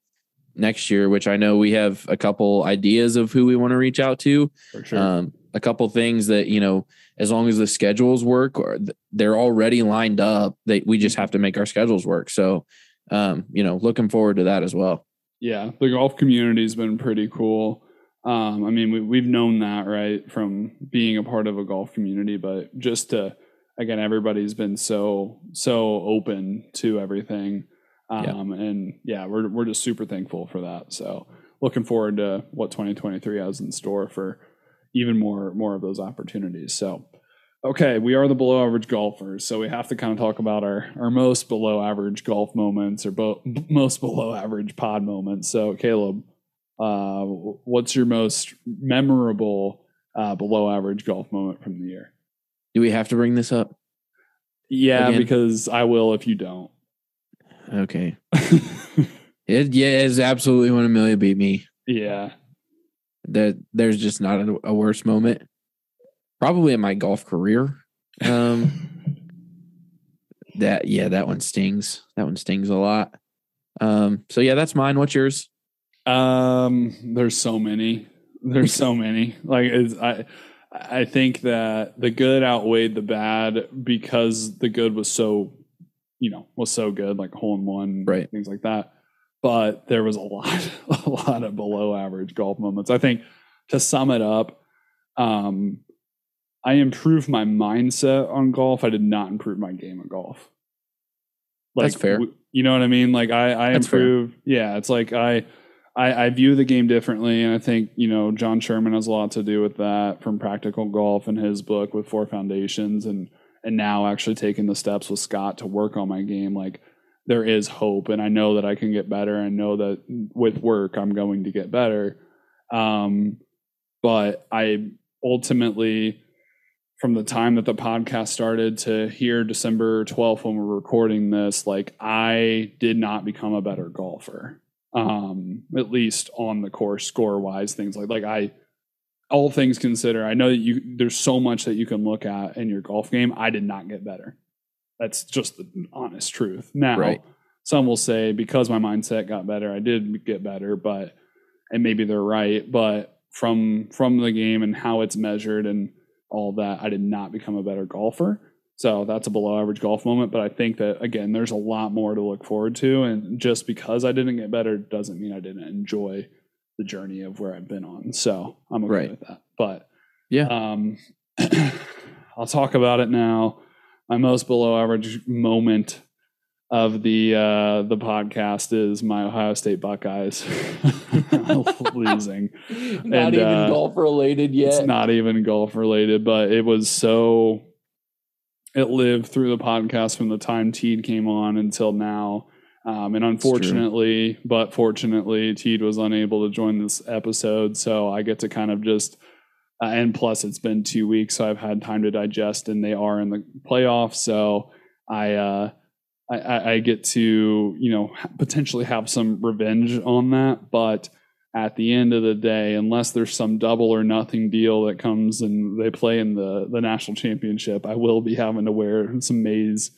next year, which I know we have a couple ideas of who we want to reach out to. for sure. Um, a couple things that, you know, as long as the schedules work or they're already lined up, that we just have to make our schedules work. So um, you know, looking forward to that as well. yeah, the golf community's been pretty cool. Um, I mean, we, we've known that right from being a part of a golf community, but just to again, everybody's been so so open to everything, Yeah. um, and yeah, we're we're just super thankful for that. So looking forward to what 2023 has in store for even more more of those opportunities. So. Okay, we are the below average golfers, so we have to kind of talk about our, our most below average golf moments or bo- most below average pod moments. So, Caleb, uh, what's your most memorable uh, below average golf moment from the year? Do we have to bring this up? Yeah, Again? because I will if you don't. Okay. It yeah, it's absolutely when Amelia beat me. yeah, That there's just not a, a worse moment. Probably in my golf career. Um that yeah, that one stings. That one stings a lot. Um so yeah, that's mine. What's yours? Um, there's so many. There's so many. Like it's, I, I think that the good outweighed the bad because the good was so, you know, was so good, like hole in one, Right. Things like that. But there was a lot, a lot of below average golf moments. I think to sum it up, um, I improved my mindset on golf. I did not improve my game of golf. That's fair. w- You know what I mean? Like I, I That's fair. improved. Yeah, it's like I, I, I view the game differently, and I think you know John Sherman has a lot to do with that from Practical Golf and his book with Four Foundations, and and now actually taking the steps with Scott to work on my game. Like there is hope, and I know that I can get better. I know that with work, I'm going to get better. Um, but I ultimately, from the time that the podcast started to here, December 12th, when we're recording this, like I did not become a better golfer. Um, at least on the course score wise, things like like I all things considered, I know that you there's so much that you can look at in your golf game. I did not get better. That's just the honest truth. Now, Right. some will say because my mindset got better, I did get better, but and maybe they're right, but from from the game and how it's measured and all that, I did not become a better golfer. So that's a below average golf moment. But I think that again, there's a lot more to look forward to. And just because I didn't get better doesn't mean I didn't enjoy the journey of where I've been on. So I'm okay Right. with that. But Yeah. um, I'll talk about it now. My most below average moment of the uh, the podcast is my Ohio State Buckeyes losing. Not And, even uh, golf related yet. It's not even golf related, but it was so. It lived through the podcast from the time Teed came on until now. Um, and unfortunately, but fortunately, Teed was unable to join this episode. So I get to kind of just, uh, and plus it's been two weeks, so I've had time to digest, and they are in the playoffs. So I, uh, I, I, get to, you know, potentially have some revenge on that. But at the end of the day, unless there's some double or nothing deal that comes and they play in the the national championship, I will be having to wear some maize.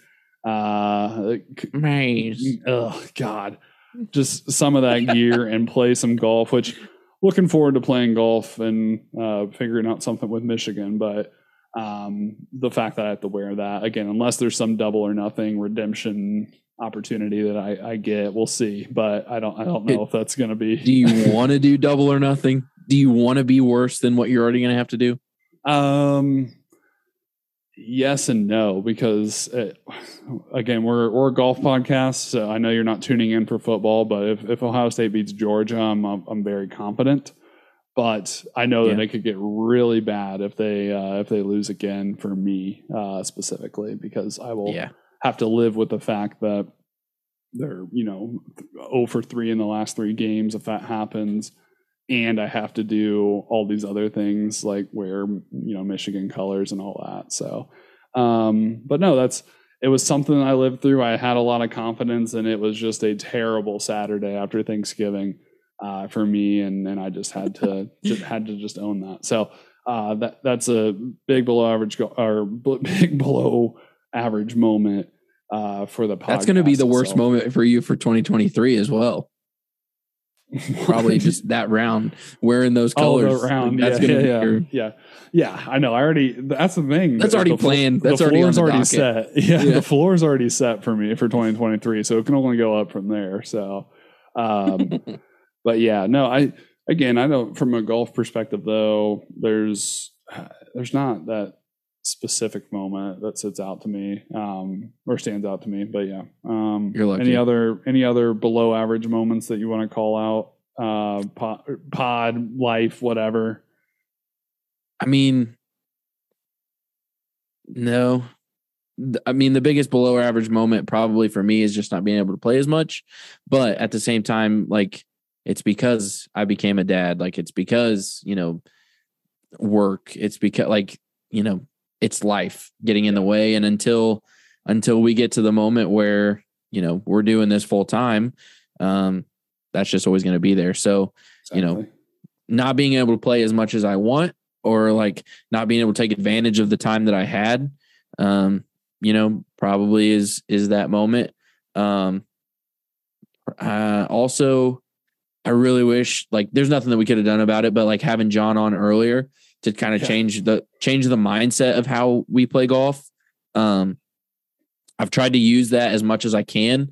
Uh, Maize. oh God, just some of that gear and play some golf. Which looking forward to playing golf and uh, figuring out something with Michigan, but. Um, the fact that I have to wear that again, unless there's some double or nothing redemption opportunity that I, I get, we'll see. But I don't, I don't know if that's going to be. Do you want to do double or nothing? do you want to be worse than what you're already going to have to do? Um, yes and no because it, again we're we're a golf podcast so i know you're not tuning in for football but if, if ohio state beats georgia i'm i'm very confident but i know Yeah. that it could get really bad if they uh, if they lose again for me uh, specifically because i will Yeah. have to live with the fact that they're you know 0 for 3 in the last three games if that happens and i have to do all these other things like wear you know michigan colors and all that so um but no that's it was something i lived through i had a lot of confidence and it was just a terrible saturday after thanksgiving uh, for me and and i just had to just had to just own that so uh that that's a big below average go- or b- big below average moment uh for the podcast That's going to be the worst itself. moment for you for 2023 as well. Probably just that round wearing those colors. round. That's yeah, yeah, be yeah. yeah, yeah. I know. I already. That's the thing. That's already planned. That's already floor's already set. Yeah, Yeah. the floor's already set for me for 2023, so it can only go up from there. So, um, but yeah, no. I again, I don't. From a golf perspective, though, there's there's not that specific moment that sits out to me um, or stands out to me. But yeah, um, You're lucky. any other any other below average moments that you want to call out? Uh, pod, pod life, whatever. I mean, no. I mean, the biggest below average moment probably for me is just not being able to play as much. But at the same time, like, it's because I became a dad. Like, it's because, you know, work. It's because, like, you know, it's life getting in the way. And until, until we get to the moment where, you know, we're doing this full time, um, that's just always going to be there. So, You know, not being able to play as much as I want or like not being able to take advantage of the time that I had um you know probably is is that moment um uh also I really wish like there's nothing that we could have done about it but like having John on earlier to kind of Yeah. change the change the mindset of how we play golf um I've tried to use that as much as I can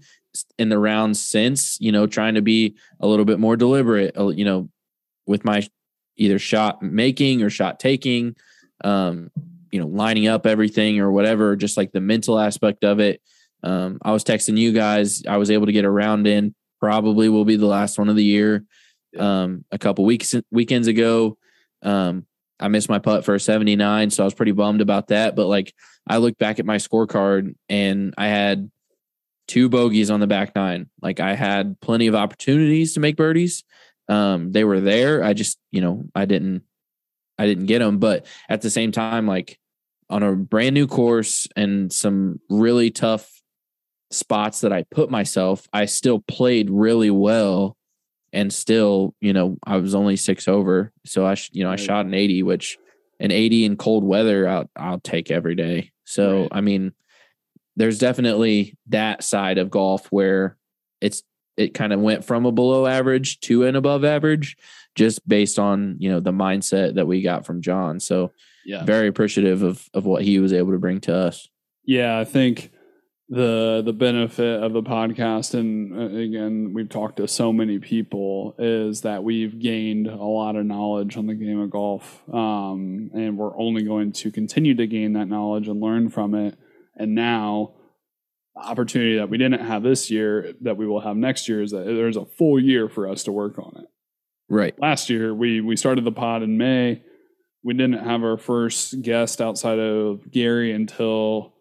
in the rounds since, you know, trying to be a little bit more deliberate, uh, you know, with my either shot making or shot taking, um, you know, lining up everything or whatever, just like the mental aspect of it. Um, I was texting you guys, I was able to get a round in, probably will be the last one of the year. Um, a couple weeks weekends ago. Um, I missed my putt for a 79, so I was pretty bummed about that. But like I look back at my scorecard and I had two bogeys on the back nine. Like I had plenty of opportunities to make birdies. Um, they were there. I just, you know, I didn't, I didn't get them. But at the same time, like on a brand new course and some really tough spots that I put myself, I still played really well. And still, you know, I was only six over. So I, sh- you know, I Right. shot an 80, which an 80 in cold weather, I'll, I'll take every day. So, Right. I mean, there's definitely that side of golf where it's it kind of went from a below average to an above average just based on you know the mindset that we got from John so Yeah. very appreciative of of what he was able to bring to us Yeah, I think the the benefit of the podcast and uh, again we've talked to so many people is that we've gained a lot of knowledge on the game of golf. Um, and we're only going to continue to gain that knowledge and learn from it. And now the opportunity that we didn't have this year that we will have next year is that there's a full year for us to work on it. Right. Last year we we started the pod in May. We didn't have our first guest outside of Gary until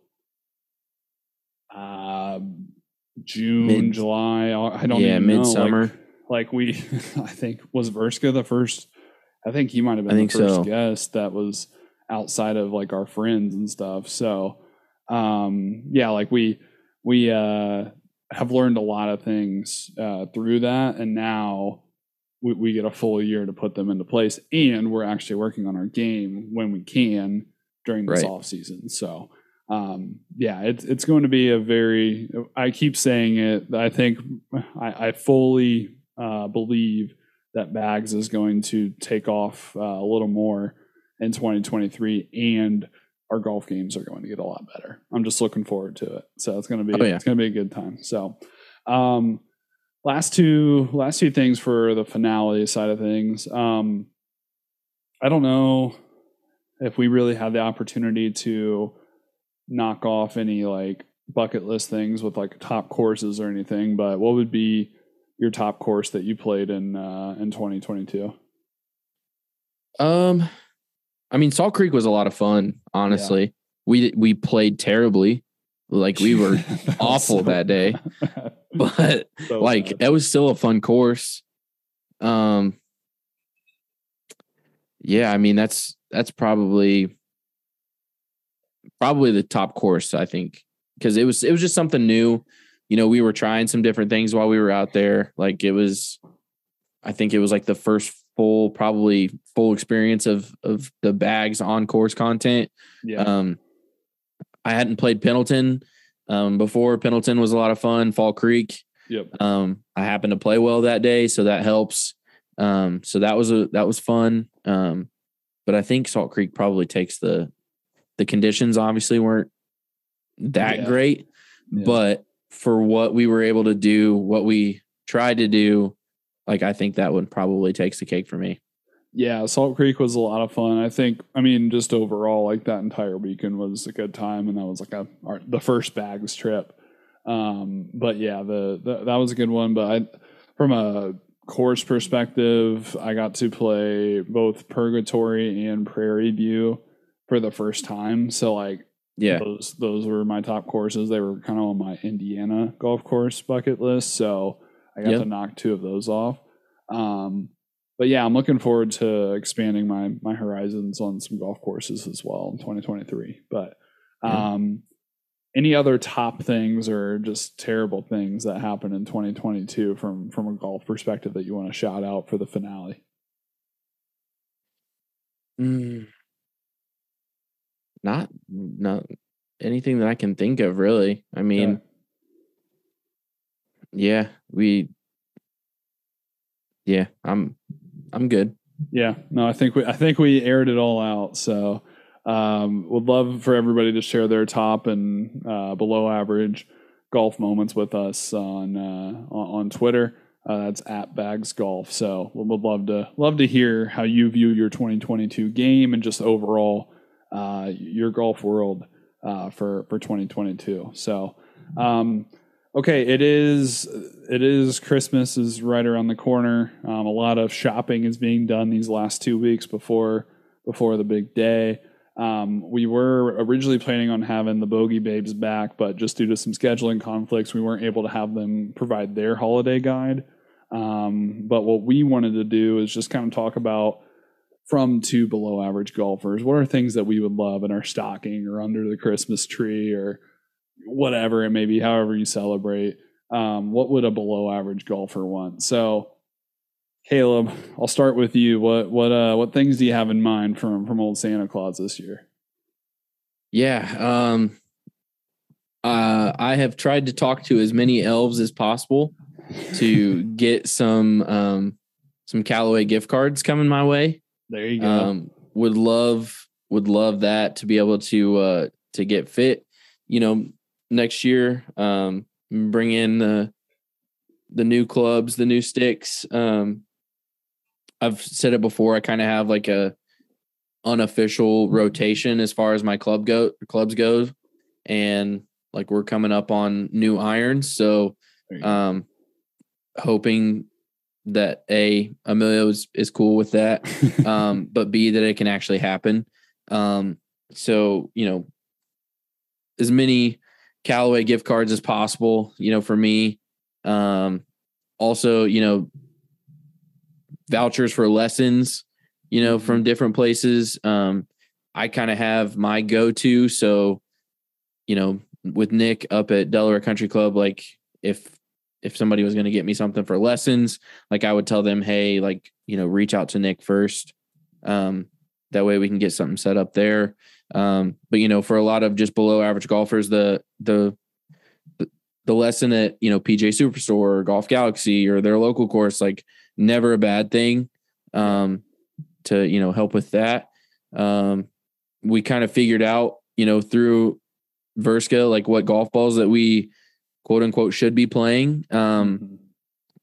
uh, June, Mid- July. I don't yeah even know. midsummer Like, like we, I think was Verska the first. I think he might have I been the first so. guest that was outside of like our friends and stuff. So, um, yeah, like we we uh, have learned a lot of things uh, through that, and now we, we get a full year to put them into place, and we're actually working on our game when we can during this Right. off season. So, um, yeah, it's it's going to be a very. I keep saying it. I think I, I fully uh, believe that Bags is going to take off uh, a little more in 2023, and our golf games are going to get a lot better. I'm just looking forward to it. So it's going to be Oh, yeah. it's going to be a good time. So, um, last two last two things for the finale side of things. Um, I don't know if we really had the opportunity to knock off any like bucket list things with like top courses or anything, but what would be your top course that you played in uh, in 2022? Um, I mean, Salt Creek was a lot of fun. Honestly, yeah. we we played terribly, like we were awful so that day, but so like bad. it was still a fun course. Um, yeah, I mean that's that's probably probably the top course I think because it was it was just something new. You know, we were trying some different things while we were out there. Like it was, I think it was like the first full, probably full experience of of the bags on course content. Yeah. Um, I hadn't played Pendleton um, before. Pendleton was a lot of fun. Fall Creek. Yep. Um, I happened to play well that day, so that helps. Um, so that was a that was fun. Um, but I think Salt Creek probably takes the the conditions. Obviously, weren't that yeah. great, yeah. but for what we were able to do, what we tried to do, like I think that one probably takes the cake for me. Yeah, Salt Creek was a lot of fun. I think, I mean, just overall, like that entire weekend was a good time, and that was like a our, the first bags trip. Um, but yeah, the, the that was a good one. But I, from a course perspective, I got to play both Purgatory and Prairie View for the first time. So like, yeah, those those were my top courses. They were kind of on my Indiana golf course bucket list. So I got yep. to knock two of those off. Um, but yeah, I'm looking forward to expanding my my horizons on some golf courses as well in 2023. But um, yeah. any other top things or just terrible things that happened in 2022 from from a golf perspective that you want to shout out for the finale? Mm, not not anything that I can think of really. I mean. Yeah yeah, we yeah, I'm I'm good. Yeah, no, I think we I think we aired it all out. So um, would love for everybody to share their top and uh, below average golf moments with us on uh, on Twitter. Uh, that's at Bags Golf. So we would love to love to hear how you view your 2022 game and just overall uh, your golf world uh, for for 2022. So. Um, Okay, it is. It is Christmas is right around the corner. Um, a lot of shopping is being done these last two weeks before before the big day. Um, we were originally planning on having the Bogey Babes back, but just due to some scheduling conflicts, we weren't able to have them provide their holiday guide. Um, but what we wanted to do is just kind of talk about from two below average golfers. What are things that we would love in our stocking or under the Christmas tree or whatever it may be, however you celebrate. Um, what would a below average golfer want? So, Caleb, I'll start with you. What what uh what things do you have in mind from from old Santa Claus this year? Yeah, um, uh, I have tried to talk to as many elves as possible to get some um some Callaway gift cards coming my way. There you go. Um, would love would love that to be able to uh to get fit. You know, next year. Um, bring in the the new clubs, the new sticks. Um, I've said it before. I kind of have like a unofficial rotation as far as my club go clubs go, and like we're coming up on new irons. So, um, hoping that a Amelia is, is cool with that, um, but b that it can actually happen. Um, so you know, as many Callaway gift cards as possible, you know, for me. Um, also, you know, vouchers for lessons, you know, from mm-hmm. different places. Um, I kind of have my go to. So, you know, with Nick up at Delaware Country Club, like if if somebody was going to get me something for lessons, like I would tell them, hey, like, you know, reach out to Nick first. Um, that way we can get something set up there. Um, but you know, for a lot of just below average golfers, the the the lesson at you know PGA Superstore or Golf Galaxy or their local course, like never a bad thing. Um, to you know help with that. Um, we kind of figured out you know through Verska like what golf balls that we quote unquote should be playing. Um, mm-hmm.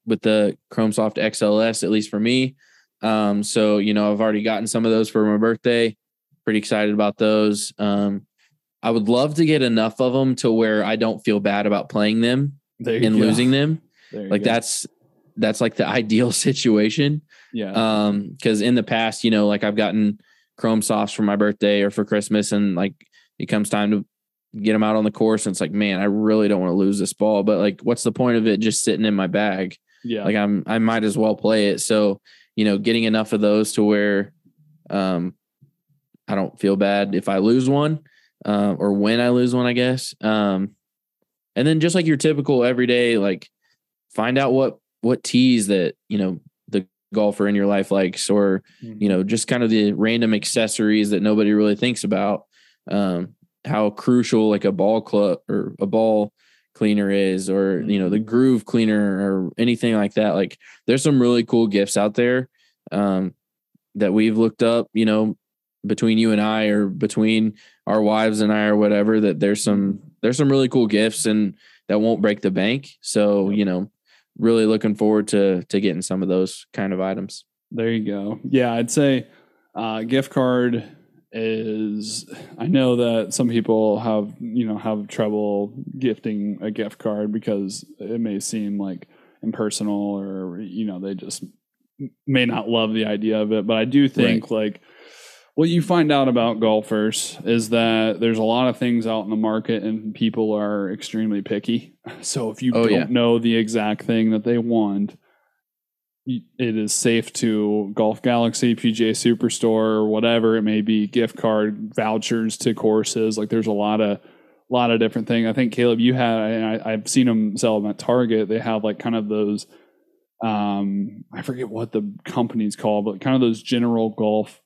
with the Chrome Soft XLS, at least for me, Um, so you know, I've already gotten some of those for my birthday. Pretty excited about those. Um, I would love to get enough of them to where I don't feel bad about playing them and go. losing them. Like go. that's that's like the ideal situation. yeah. Um, because in the past, you know, like I've gotten Chrome Softs for my birthday or for Christmas, and like it comes time to get them out on the course, and it's like, man, I really don't want to lose this ball. But like, what's the point of it just sitting in my bag? yeah. Like I'm, I might as well play it. So you know, getting enough of those to where, um, I don't feel bad if I lose one, uh, or when I lose one, I guess. Um, and then just like your typical everyday, like find out what what tees that you know the golfer in your life likes, or Mhm. you know, just kind of the random accessories that nobody really thinks about. Um, how crucial like a ball club or a ball cleaner is, or you know, the groove cleaner or anything like that. Like, there's some really cool gifts out there um, that we've looked up. You know, between you and I, or between our wives and I, or whatever. That there's some there's some really cool gifts and that won't break the bank. So you know, really looking forward to to getting some of those kind of items. There you go. Yeah, I'd say uh, gift card is. I know that some people have you know have trouble gifting a gift card because it may seem like impersonal or you know they just may not love the idea of it. But I do think like what you find out about golfers is that there's a lot of things out in the market and people are extremely picky. So if you Oh, don't yeah. know the exact thing that they want, it is safe to Golf Galaxy, PGA Superstore, whatever it may be, gift card vouchers to courses. Like there's a lot of lot of different things. I think Caleb, you had and I, I've seen them sell them at Target. They have like kind of those. Um, I forget what the company's called, but kind of those general golf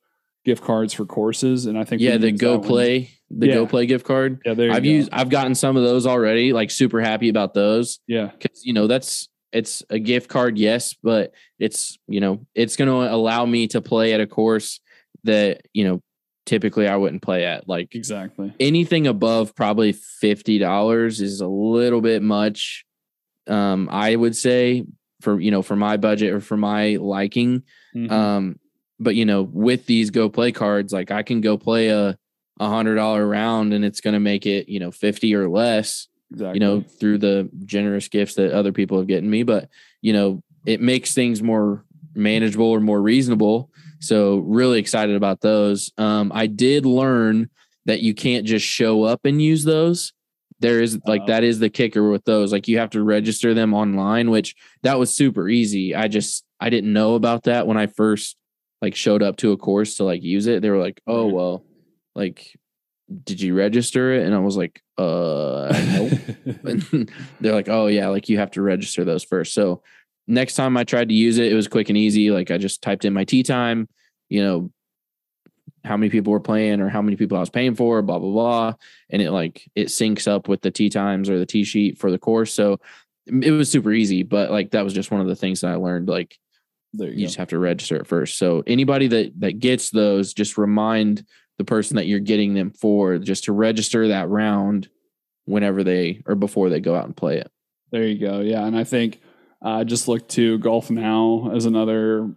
gift cards for courses. And I think Yeah, the Go that one. Play, the Yeah. Go Play gift card. Yeah, there I've go. used, I've gotten some of those already. Like super happy about those Yeah, because you know that's it's a gift card, yes, but it's you know it's going to allow me to play at a course that you know typically I wouldn't play at. Like exactly. anything above probably fifty dollars is a little bit much. Um, I would say for you know for my budget or for my liking. Mhm. Um, but you know, with these go play cards, like I can go play a a hundred dollar round and it's gonna make it, you know, 50 or less, exactly. you know, through the generous gifts that other people have gotten me. But, you know, it makes things more manageable or more reasonable. So really excited about those. Um, I did learn that you can't just show up and use those. There is like that is the kicker with those. Like you have to register them online, which that was super easy. I just I didn't know about that when I first like showed up to a course to like use it. They were like, "Oh well, like did you register it?" And I was like, "Uh, nope." They're like, "Oh yeah, like you have to register those first. So next time I tried to use it, it was quick and easy. Like I just typed in my tee time, you know, how many people were playing or how many people I was paying for, blah blah blah, and it like it syncs up with the tee times or the tee sheet for the course. So it was super easy, but like that was just one of the things that I learned. Like you, you just have to register it first. So anybody that that gets those, just remind the person that you're getting them for just to register that round whenever they or before they go out and play it. There you go. Yeah, and I think I uh, just look to Golf Now as another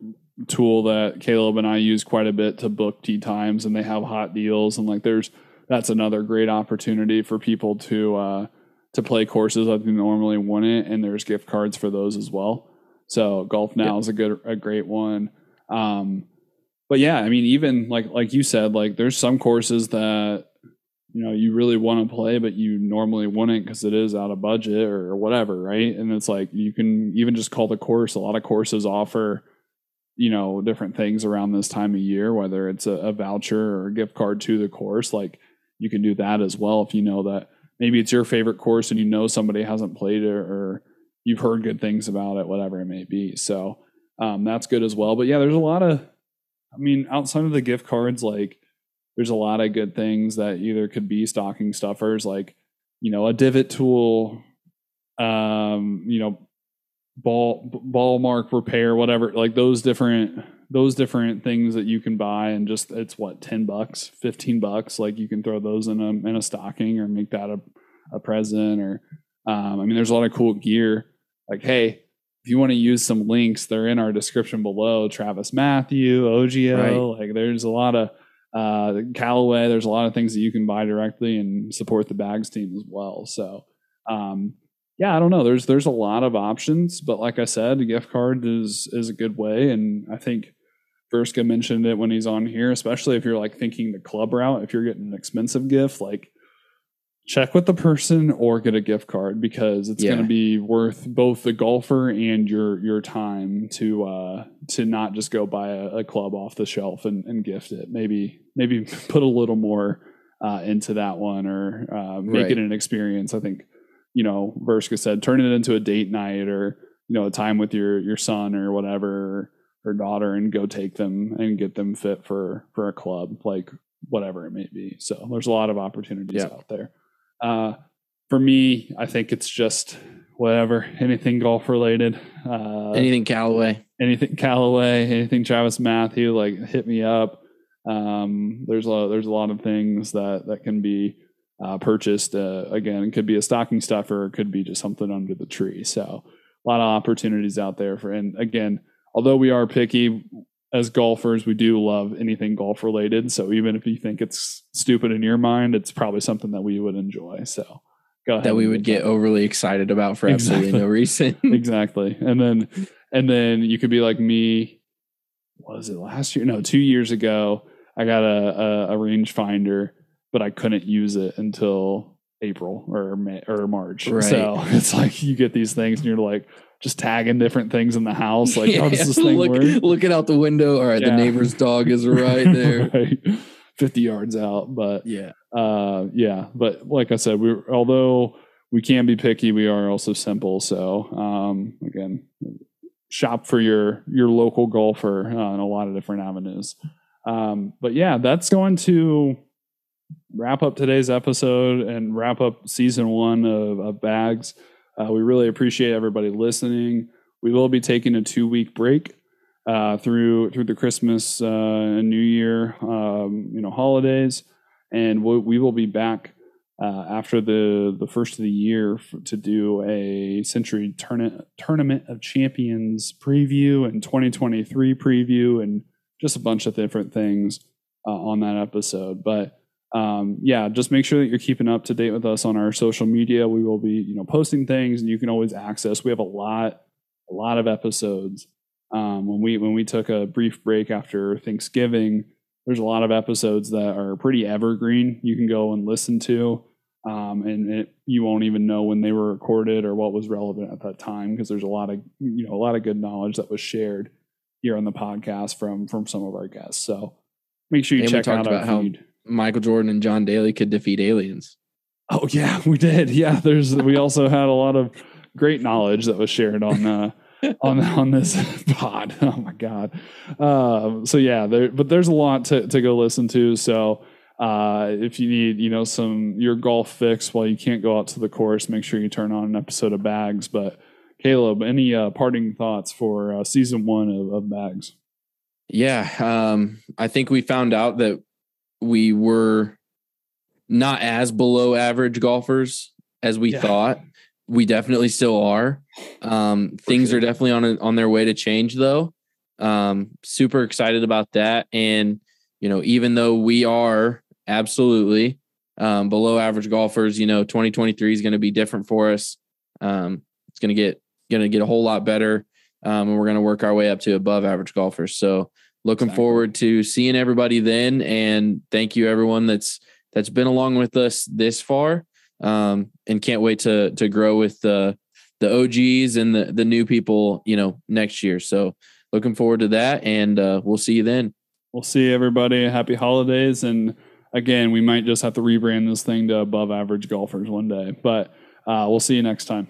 tool that Caleb and I use quite a bit to book tee times, and they have hot deals, and like there's that's another great opportunity for people to uh, to play courses that they normally wouldn't, and there's gift cards for those as well. So Golf Now is a good a great one. Um, but yeah, I mean, even like like you said, like there's some courses that you know you really want to play but you normally wouldn't because it is out of budget or whatever right? And it's like you can even just call the course. A lot of courses offer you know different things around this time of year whether it's a, a voucher or a gift card to the course like you can do that as well if you know that maybe it's your favorite course and you know somebody hasn't played it or you've heard good things about it whatever it may be. So um, that's good as well. But yeah there's a lot of i mean outside of the gift cards like there's a lot of good things that either could be stocking stuffers like you know a divot tool um you know ball ball mark repair whatever like those different those different things that you can buy and just it's what 10 bucks 15 bucks? Like you can throw those in a in a stocking or make that a, a present or um i mean there's a lot of cool gear. Like hey if you want to use some links, they're in our description below. TravisMathew, OGIO, right. like there's a lot of uh, Callaway. There's a lot of things that you can buy directly and support the bags team as well. So, um, yeah, I don't know. There's there's a lot of options, but like I said, a gift card is is a good way, and I think Verska mentioned it when he's on here, especially if you're like thinking the club route. If you're getting an expensive gift, like check with the person or get a gift card because it's yeah. going to be worth both the golfer and your your time to uh to not just go buy a, a club off the shelf and, and, gift it maybe maybe put a little more uh, into that one or uh, make right. it an experience i think you know verska said turn it into a date night or you know a time with your your son or whatever or daughter and go take them and get them fit for for a club like whatever it may be so there's a lot of opportunities yeah. out there uh, for me, I think it's just whatever, anything golf related. Uh, anything Callaway. Anything Callaway, anything TravisMathew, like hit me up. Um, there's a lot, there's a lot of things that that can be uh, purchased. Uh, again, it could be a stocking stuffer, it could be just something under the tree. So a lot of opportunities out there for. And again, although we are picky, as golfers, we do love anything golf related. So even if you think it's stupid in your mind, it's probably something that we would enjoy. So go ahead. That we would get that. overly excited about for absolutely exactly. no reason. exactly. And then and then you could be like me. Was it last year? No, two years ago. I got a, a, a rangefinder, but I couldn't use it until April or May or March. Right. So it's like you get these things and you're like, just tagging different things in the house. Like, yeah, how does this thing look, work? Looking out the window. All right, yeah. the neighbor's dog is right there. right. 50 yards out. But yeah. Uh, yeah. But like I said, we although we can be picky, we are also simple. So um, again, shop for your your local golfer uh, in a lot of different avenues. Um, but yeah, that's going to wrap up today's episode and wrap up season one of, of Bags. Uh, we really appreciate everybody listening. We will be taking a two week break uh, through through the Christmas uh, and New Year, um, you know, holidays, and we, we will be back uh, after the the first of the year to do a Sentry Tourna- Tournament of Champions preview and 2023 preview, and just a bunch of different things uh, on that episode. But um, yeah, just make sure that you're keeping up to date with us on our social media. We will be, you know, posting things, and you can always access. We have a lot, a lot of episodes. Um, when we when we took a brief break after Thanksgiving, there's a lot of episodes that are pretty evergreen. You can go and listen to, um, and it, you won't even know when they were recorded or what was relevant at that time because there's a lot of you know a lot of good knowledge that was shared here on the podcast from from some of our guests. So make sure you and check out our feed. Michael Jordan and John Daly could defeat aliens. Oh yeah, we did. Yeah, there's we also had a lot of great knowledge that was shared on uh on on this pod. Oh my god. Um, so yeah, there but there's a lot to to go listen to. So uh, if you need you know some your golf fix while you can't go out to the course, make sure you turn on an episode of Bags. But Caleb, any uh, parting thoughts for uh, season one of, of Bags? Yeah, um, I think we found out that we were not as below average golfers as we yeah. thought. We definitely still are. Um, things sure. are definitely on a, on their way to change, though. Um, super excited about that. And you know, even though we are absolutely um, below average golfers, you know, 2023 is going to be different for us. Um, it's going to get going to get a whole lot better, um, and we're going to work our way up to above average golfers. So looking exactly. forward to seeing everybody then and thank you everyone that's that's been along with us this far. Um, and can't wait to to grow with the the OGs and the the new people you know next year. So looking forward to that and uh, we'll see you then. We'll see everybody. Happy holidays. And again we might just have to rebrand this thing to above average golfers one day but uh, we'll see you next time